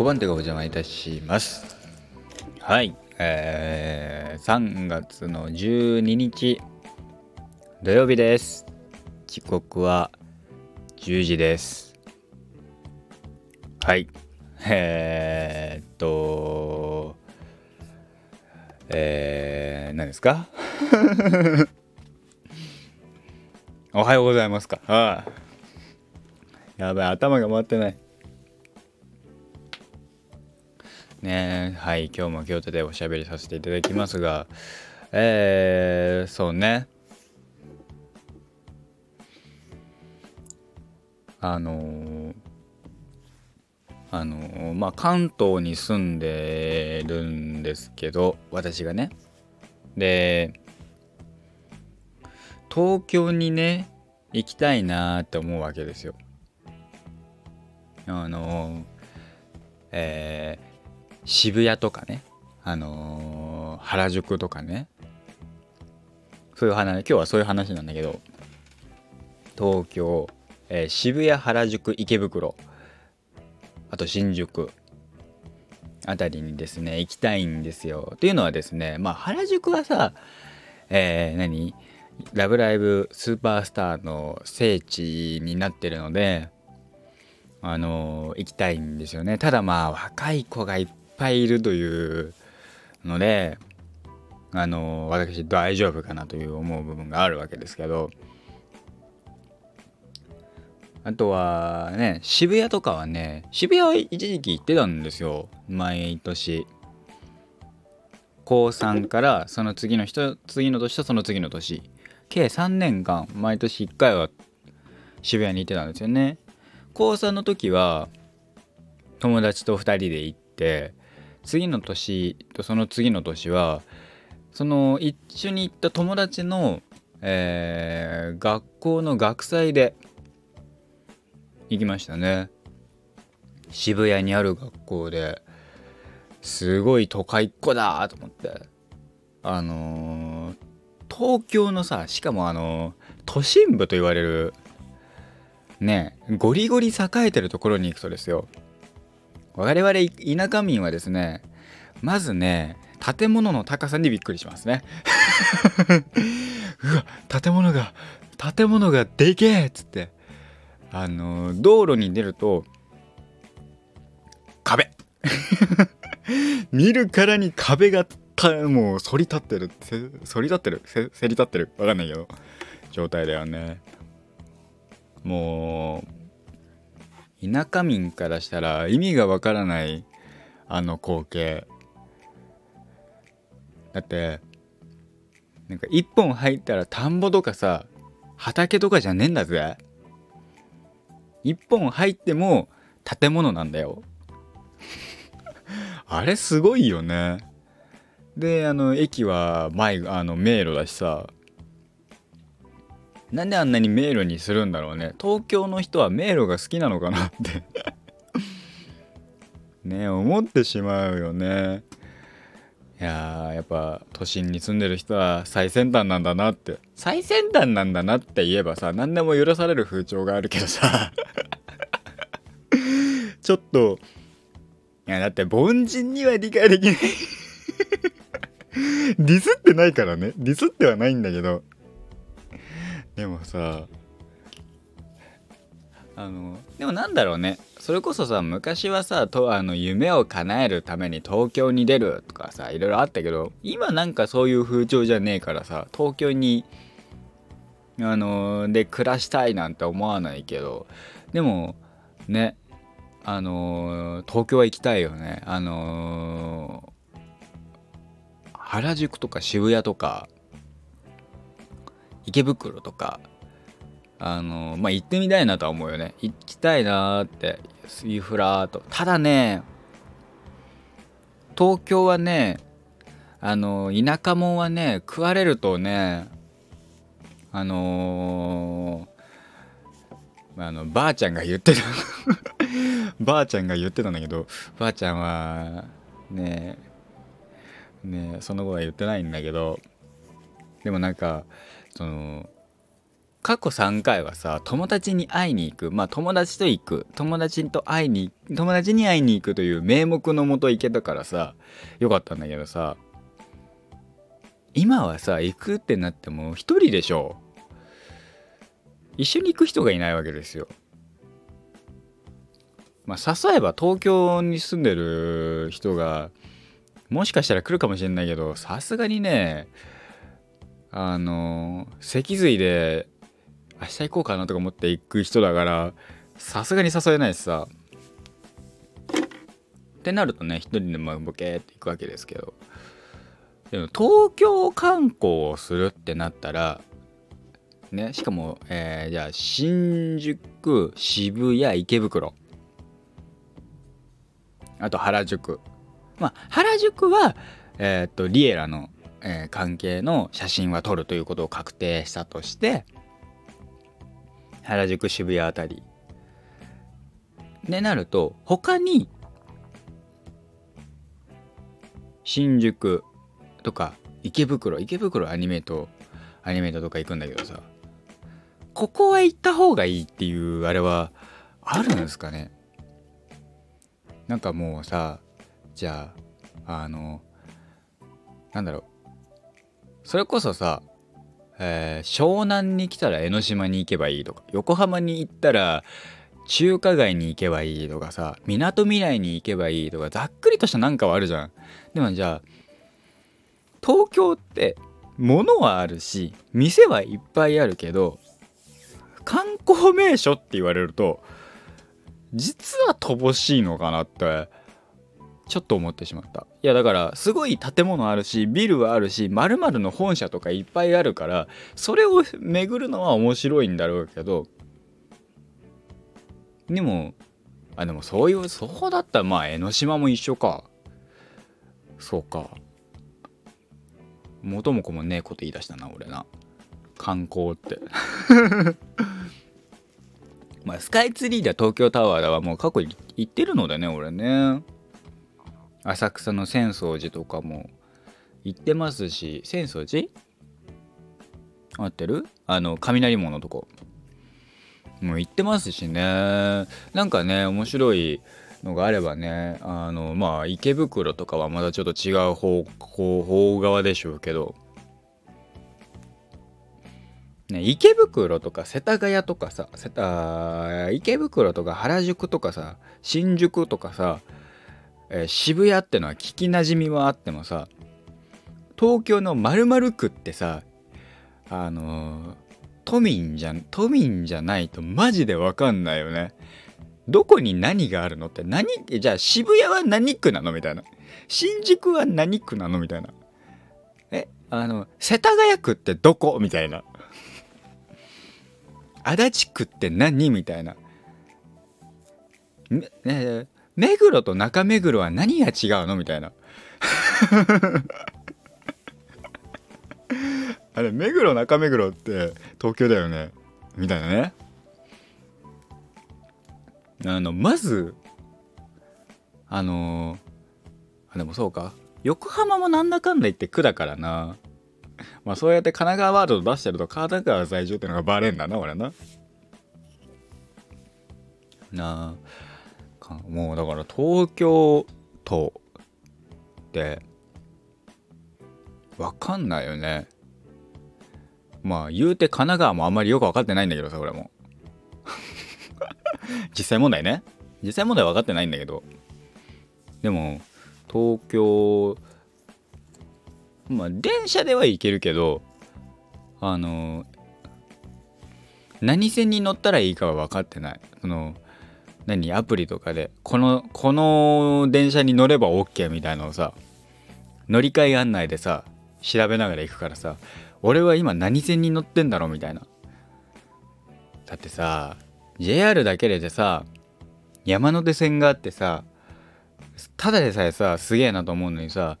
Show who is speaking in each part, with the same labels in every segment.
Speaker 1: 5番手がお邪魔いたします。はい。えー、3月の12日土曜日です。時刻は10時です。はい。えー、っとえー、何ですか？おはようございますか。ああ。やばい頭が回ってないね。はい今日も京都でおしゃべりさせていただきますがえー、そうね。あの、あの、まあ関東に住んでるんですけど私がね。で東京にね行きたいなって思うわけですよ。あのえー、渋谷とかねあのー、原宿とかねそういう話今日はそういう話なんだけど東京、えー、渋谷原宿池袋あと新宿あたりにですね行きたいんですよ。っていうのはですねまあ原宿はさえー、何？ラブライブスーパースターの聖地になってるのであの行きたいんですよね。ただまあ若い子がいっぱいいるというのであの私大丈夫かなという思う部分があるわけですけど。あとはね渋谷とかはね渋谷は一時期行ってたんですよ。毎年。高3からその次の人次の年とその次の年。計3年間毎年1回は渋谷に行ってたんですよね。高3の時は友達と2人で行って次の年とその次の年はその一緒に行った友達の、えー、学校の学祭で行きましたね。渋谷にある学校で。すごい都会っ子だと思って。あのー、東京のさしかもあのー、都心部と言われるねゴリゴリ栄えてるところに行くとですよ。我々田舎民はですねまずね建物の高さにびっくりしますね。うわ建物が建物がでけえっつって。あの道路に出ると壁。見るからに壁がもう反り立ってる。反り立ってる？せり立ってる？わかんないけど。状態だよね。もう田舎民からしたら意味がわからないあの光景。だってなんか一本入ったら田んぼとかさ畑とかじゃねえんだぜ。一本入っても建物なんだよ。あれすごいよね。であの駅は前あの迷路だしさ。なんであんなに迷路にするんだろうね。東京の人は迷路が好きなのかなって。ね思ってしまうよね。いややっぱ都心に住んでる人は最先端なんだなって。最先端なんだなって言えばさ何でも許される風潮があるけどさ。ちょっといやだって凡人には理解できない。ディスってないからね。ディスってはないんだけど。でもさあのでもなんだろうね。それこそさ昔はさとあの夢を叶えるために東京に出るとかさいろいろあったけど今なんかそういう風潮じゃねえからさ東京にあので暮らしたいなんて思わないけどでもねあの東京は行きたいよね。あの原宿とか渋谷とか池袋とかあのまあ行ってみたいなとは思うよね。行きたいなーっていうふらーと。ただね東京はねあの田舎者はね食われるとねあのー、あのばあちゃんが言ってた。ばあちゃんが言ってたんだけどばあちゃんはねねその後は言ってないんだけどでもなんかその過去3回はさ友達に会いに行く。まあ友達と行く。友達と会いに友達に会いに行くという名目のもと行けたからさよかったんだけどさ今はさ行くってなっても一人でしょ。一緒に行く人がいないわけですよ。まあ誘えば東京に住んでる人がもしかしたら来るかもしれないけどさすがにねあの脊髄で明日行こうかなとか思って行く人だからさすがに誘えないしさ。ってなるとね一人でまあボケーって行くわけですけど。でも東京観光をするってなったらねしかも、えー、じゃあ新宿渋谷池袋。あと原宿。まあ原宿はえっ、とリエラの、えー、関係の写真は撮るということを確定したとして原宿渋谷あたり。でなると他に新宿とか池袋池袋アニメートアニメートとか行くんだけどさここは行った方がいいっていうあれはあるんですかね？なんかもうさじゃああのなんだろう。それこそさ、えー、湘南に来たら江ノ島に行けばいいとか横浜に行ったら中華街に行けばいいとかさみなとみらいに行けばいいとかざっくりとしたなんかはあるじゃん。でもじゃあ東京って物はあるし店はいっぱいあるけど観光名所って言われると実は乏しいのかなってちょっと思ってしまった。いやだからすごい建物あるしビルはあるし〇〇の本社とかいっぱいあるからそれを巡るのは面白いんだろうけどでもあでもそういうそうだったらまあ江ノ島も一緒か。そうか。元も子もねえこと言い出したな俺な。観光って。まあスカイツリーだ東京タワーだはもう過去行ってるのでね俺ね。浅草の浅草寺とかも行ってますし浅草寺？合ってる？あの雷門のとこ。もう行ってますしね。なんかね面白いのがあればねあのまあ池袋とかはまだちょっと違う方向方側でしょうけど。ね、池袋とか世田谷とかさ世田池袋とか原宿とかさ新宿とかさ、えー、渋谷ってのは聞きなじみはあってもさ東京の〇〇区ってさあのー、都民じゃ都民じゃないとマジで分かんないよね。どこに何があるのって何じゃあ渋谷は何区なのみたいな。新宿は何区なのみたいな。えあの世田谷区ってどこみたいな。足立区って何みたいな。目黒と中目黒は何が違うの？みたいな。あれ目黒中目黒って東京だよね？みたいなね。あのまずあのー、あでもそうか横浜もなんだかんだ言って区だからなまあそうやって神奈川ワード出してると神奈川在住ってのがバレんだな俺な。なあもうだから東京都って分かんないよね。まあ言うて神奈川もあんまりよく分かってないんだけどさ俺も。実際問題ね。実際問題分かってないんだけど。でも東京まあ電車では行けるけどあの何線に乗ったらいいかは分かってないその何アプリとかでこのこの電車に乗れば OK みたいなのをさ乗り換え案内でさ調べながら行くからさ俺は今何線に乗ってんだろうみたいな。だってさ JR だけでさ山手線があってさただでさえさすげえなと思うのにさ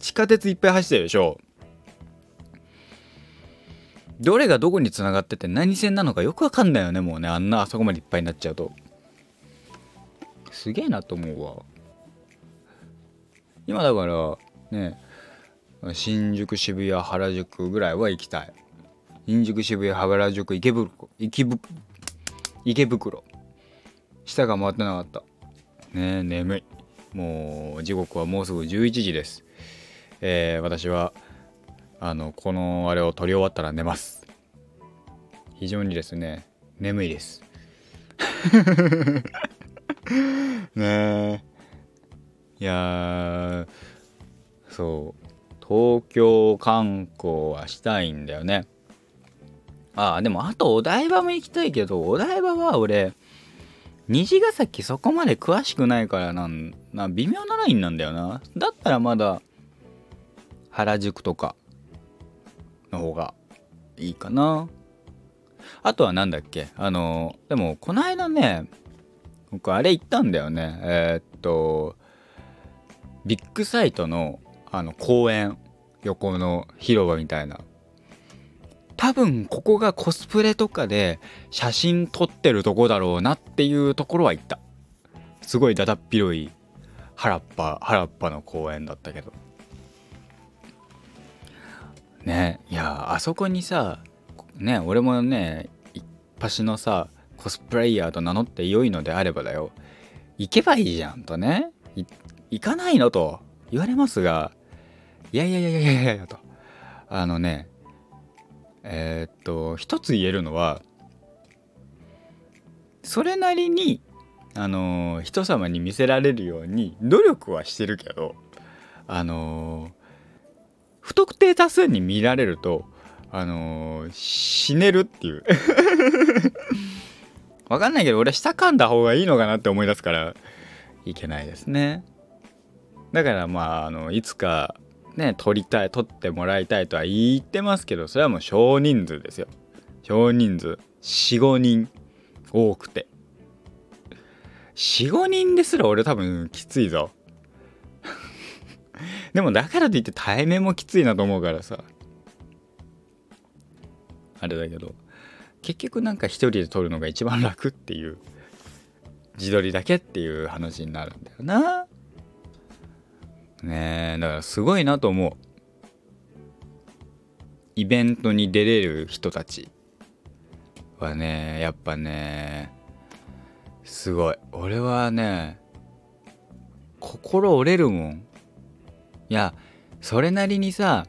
Speaker 1: 地下鉄いっぱい走ってるでしょ。どれがどこにつながってて何線なのかよくわかんないよねもうね。あんなあそこまでいっぱいになっちゃうと。すげえなと思うわ。今だからね新宿渋谷原宿ぐらいは行きたい。新宿渋谷原宿池袋池袋池袋。下が回ってなかった。ねえ眠い。もう時刻はもうすぐ11時です。えー、私はあのこのあれを撮り終わったら寝ます。非常にですね眠いです。ねえ。いやそう。東京観光はしたいんだよね。ああでもあとお台場も行きたいけどお台場は俺虹ヶ崎そこまで詳しくないからなんな微妙なラインなんだよな。だったらまだ原宿とかの方がいいかな。あとは何だっけ？あのでもこの間ね僕あれ行ったんだよね。えー、っとビッグサイトのあの公園横の広場みたいな。多分ここがコスプレとかで写真撮ってるとこだろうなっていうところは行った。すごいだだっ広い原っぱ原っぱの公園だったけど。ねいやあそこにさね俺もね一発のさコスプレイヤーと名乗って良いのであればだよ。行けばいいじゃんとね。行かないのと言われますが。いやいやいやいやいやいやと。あのねえー、っと一つ言えるのはそれなりにあの人様に見せられるように努力はしてるけどあの不特定多数に見られるとあの死ねるっていう。わかんないけど俺下噛んだ方がいいのかなって思い出すからいけないですね。だからまああのいつかね取りたい取ってもらいたいとは言ってますけどそれはもう少人数ですよ。少人数。45人。多くて。45人ですら俺多分きついぞ。でもだからといって対面もきついなと思うからさ。あれだけど。結局なんか一人で撮るのが一番楽っていう自撮りだけっていう話になるんだよな。ねえだからすごいなと思う。イベントに出れる人たちはねやっぱねすごい。俺はね心折れるもん。いやそれなりにさ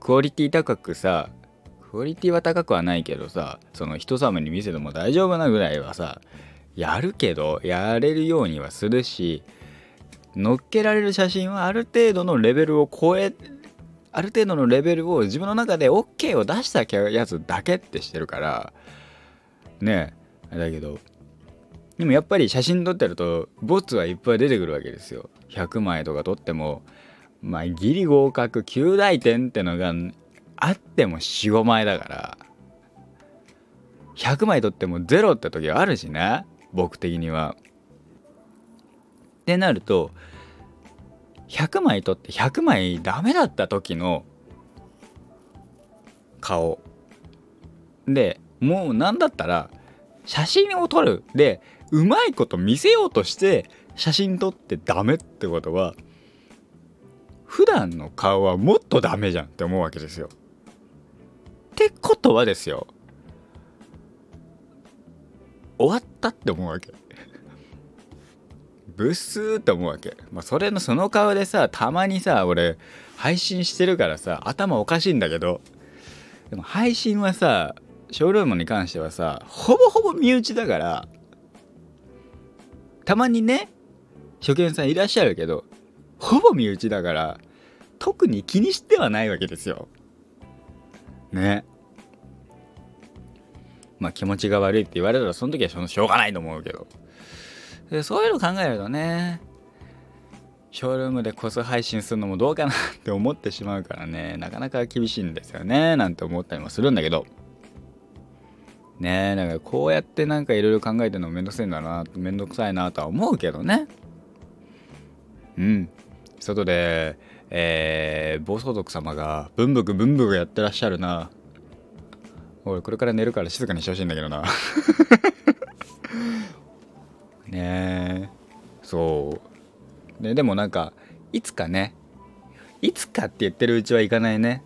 Speaker 1: クオリティ高くさクオリティは高くはないけどさその人様に見せても大丈夫なぐらいはさやるけどやれるようにはするし載っけられる写真はある程度のレベルを超えある程度のレベルを自分の中で OK を出したやつだけってしてるからねえだけどでもやっぱり写真撮ってるとボツはいっぱい出てくるわけですよ。100枚とか撮ってもまあギリ合格9大点ってのがあっても45枚だから100枚撮っても0って時はあるしね僕的には。ってなると100枚撮って100枚ダメだった時の顔でもう何だったら写真を撮るでうまいこと見せようとして写真撮ってダメってことは普段の顔はもっとダメじゃんって思うわけですよ。ってことはですよ終わったって思うわけ。ブスーって思うわけ。まあ、それのその顔でさ、たまにさ、俺、配信してるからさ、頭おかしいんだけど、でも配信はさ、ショールームに関してはさ、ほぼほぼ身内だから、たまにね、初見さんいらっしゃるけど、ほぼ身内だから、特に気にしてはないわけですよ。ね。まあ気持ちが悪いって言われたらその時はしょうがないと思うけど。でそういうの考えるとねショールームでコス配信するのもどうかなって思ってしまうからねなかなか厳しいんですよねなんて思ったりもするんだけどねえだからこうやってなんかいろいろ考えてるのめんどくさいんだなめんどくさいなとは思うけどねうん外でえー、暴走族様がブンブクブンブクやってらっしゃるな。俺これから寝るから静かにしてほしいんだけどな。ねえ。そう。ででもなんかいつかね。いつかって言ってるうちはいかないね。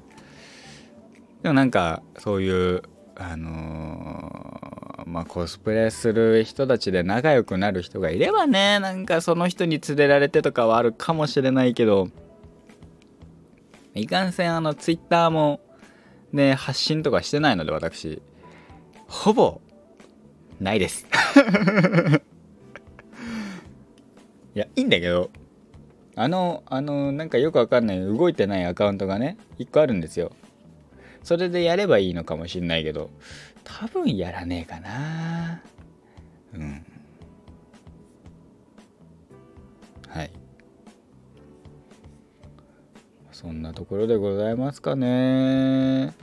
Speaker 1: でもなんかそういうあのー、まあコスプレする人たちで仲良くなる人がいればねなんかその人に連れられてとかはあるかもしれないけど。いかんせんあのツイッターもね発信とかしてないので私ほぼないです。いやいいんだけどあのあのなんかよくわかんない動いてないアカウントがね1個あるんですよ。それでやればいいのかもしんないけど多分やらねえかな。うん。そんなところでございますかね。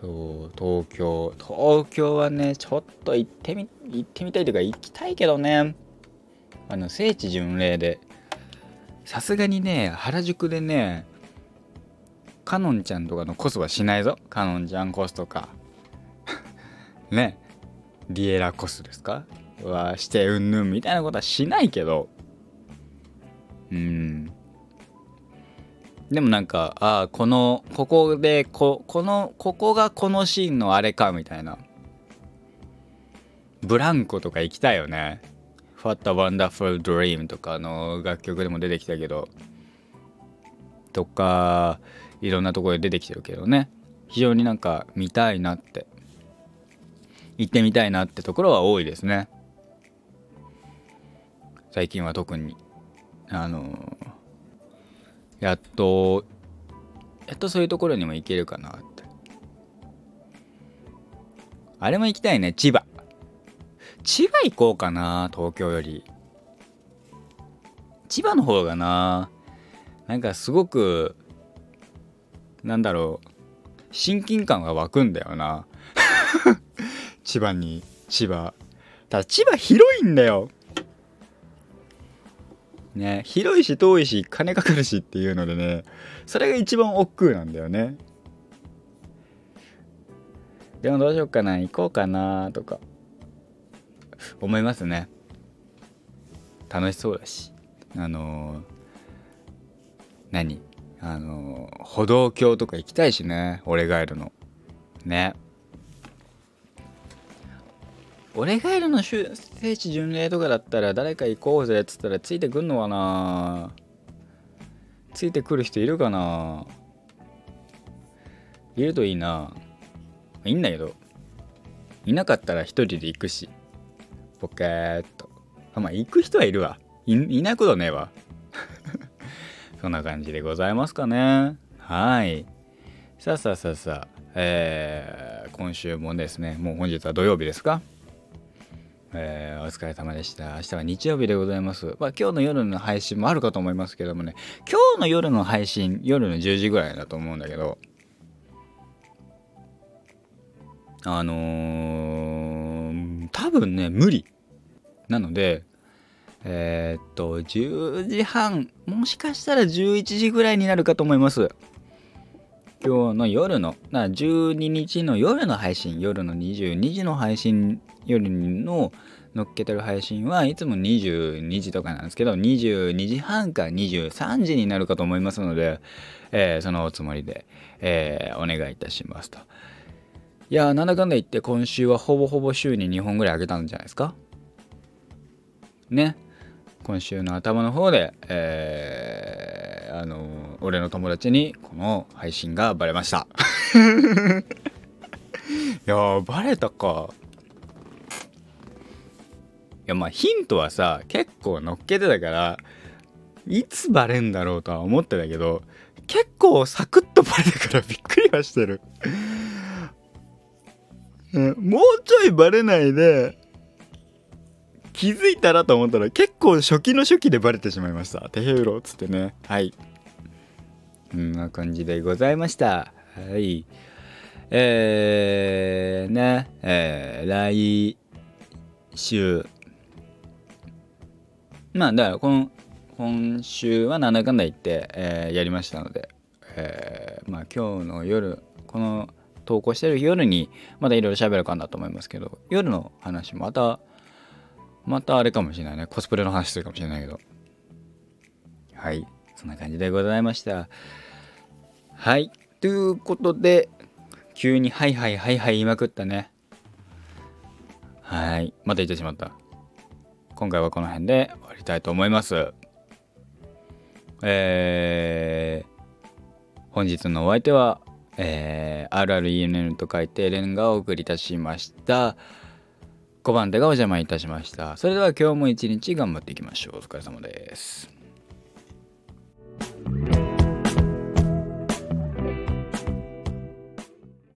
Speaker 1: そう東京。東京はねちょっと行ってみ行ってみたいというか行きたいけどね。あの聖地巡礼で。さすがにね原宿でねかのんちゃんとかのコスはしないぞ。かのんちゃんコスとか。ね。リエラコスですか？はしてうんぬんみたいなことはしないけど。うん。でもなんかああこのここでここのここがこのシーンのあれかみたいな。ブランコとか行きたいよね。What a Wonderful Dream とかの楽曲でも出てきたけど。とかいろんなところで出てきてるけどね。非常になんか見たいなって。行ってみたいなってところは多いですね。最近は特に。あのやっとやっとそういうところにも行けるかなって。あれも行きたいね千葉。千葉行こうかな東京より。千葉の方がななんかすごくなんだろう親近感が湧くんだよな。千葉に千葉。ただ千葉広いんだよ。ね。広いし遠いし金かかるしっていうのでねそれが一番億劫なんだよね。でもどうしようかな行こうかなとか。思いますね。楽しそうだし。あのー、何？あのー、歩道橋とか行きたいしね俺がいるの。ね。俺がいるの聖地巡礼とかだったら誰か行こうぜっつったらついてくんのかな？ついてくる人いるかな？いるといいな。いいんだけどいなかったら一人で行くし。ポケーっと。あまあ行く人はいるわ。いいないことねえわ。そんな感じでございますかね。はい。さあさあさあさあ。えー、今週もですねもう本日は土曜日ですか？えー、お疲れ様でした。明日は日曜日でございます。まあ、今日の夜の配信もあるかと思いますけどもね、今日の夜の配信、夜の10時ぐらいだと思うんだけど、あのー、多分ね、無理。なので、えー、っと、10時半、もしかしたら11時ぐらいになるかと思います。今日の夜の、な12日の夜の配信、夜の22時の配信夜の乗っけてる配信はいつも22時とかなんですけど22時半か23時になるかと思いますので、えー、そのおつもりで、えー、お願いいたしますと。いやーなんだかんだ言って今週はほぼほぼ週に2本ぐらいあげたんじゃないですか？ね今週の頭の方で、えー、あの、俺の友達にこの配信がバレました。いやーバレたか。やまあヒントはさ結構乗っけてたからいつバレんだろうとは思ってたけど結構サクッとバレたからびっくりはしてる。もうちょいバレないで気づいたらと思ったら結構初期の初期でバレてしまいました。テヘウロっつってね。はい。こんな感じでございました。はい。えー、ね。えー、来週。まあだからこの今週はなんだかんだ言って、えー、やりましたので、えー、まあ今日の夜この投稿してる夜にまたいろいろ喋るかなと思いますけど夜の話またまたあれかもしれないね。コスプレの話するかもしれないけど。はい。そんな感じでございました。はい。ということで急に「はいはいはいはい」言いまくったね。はい。また言ってしまった。今回はこの辺で終わりたいと思います。えー、本日のお相手は、えー、RRENN と書いてレンがお送りいたしました。5番手がお邪魔いたしました。それでは今日も一日頑張っていきましょう。お疲れ様です。Thank you.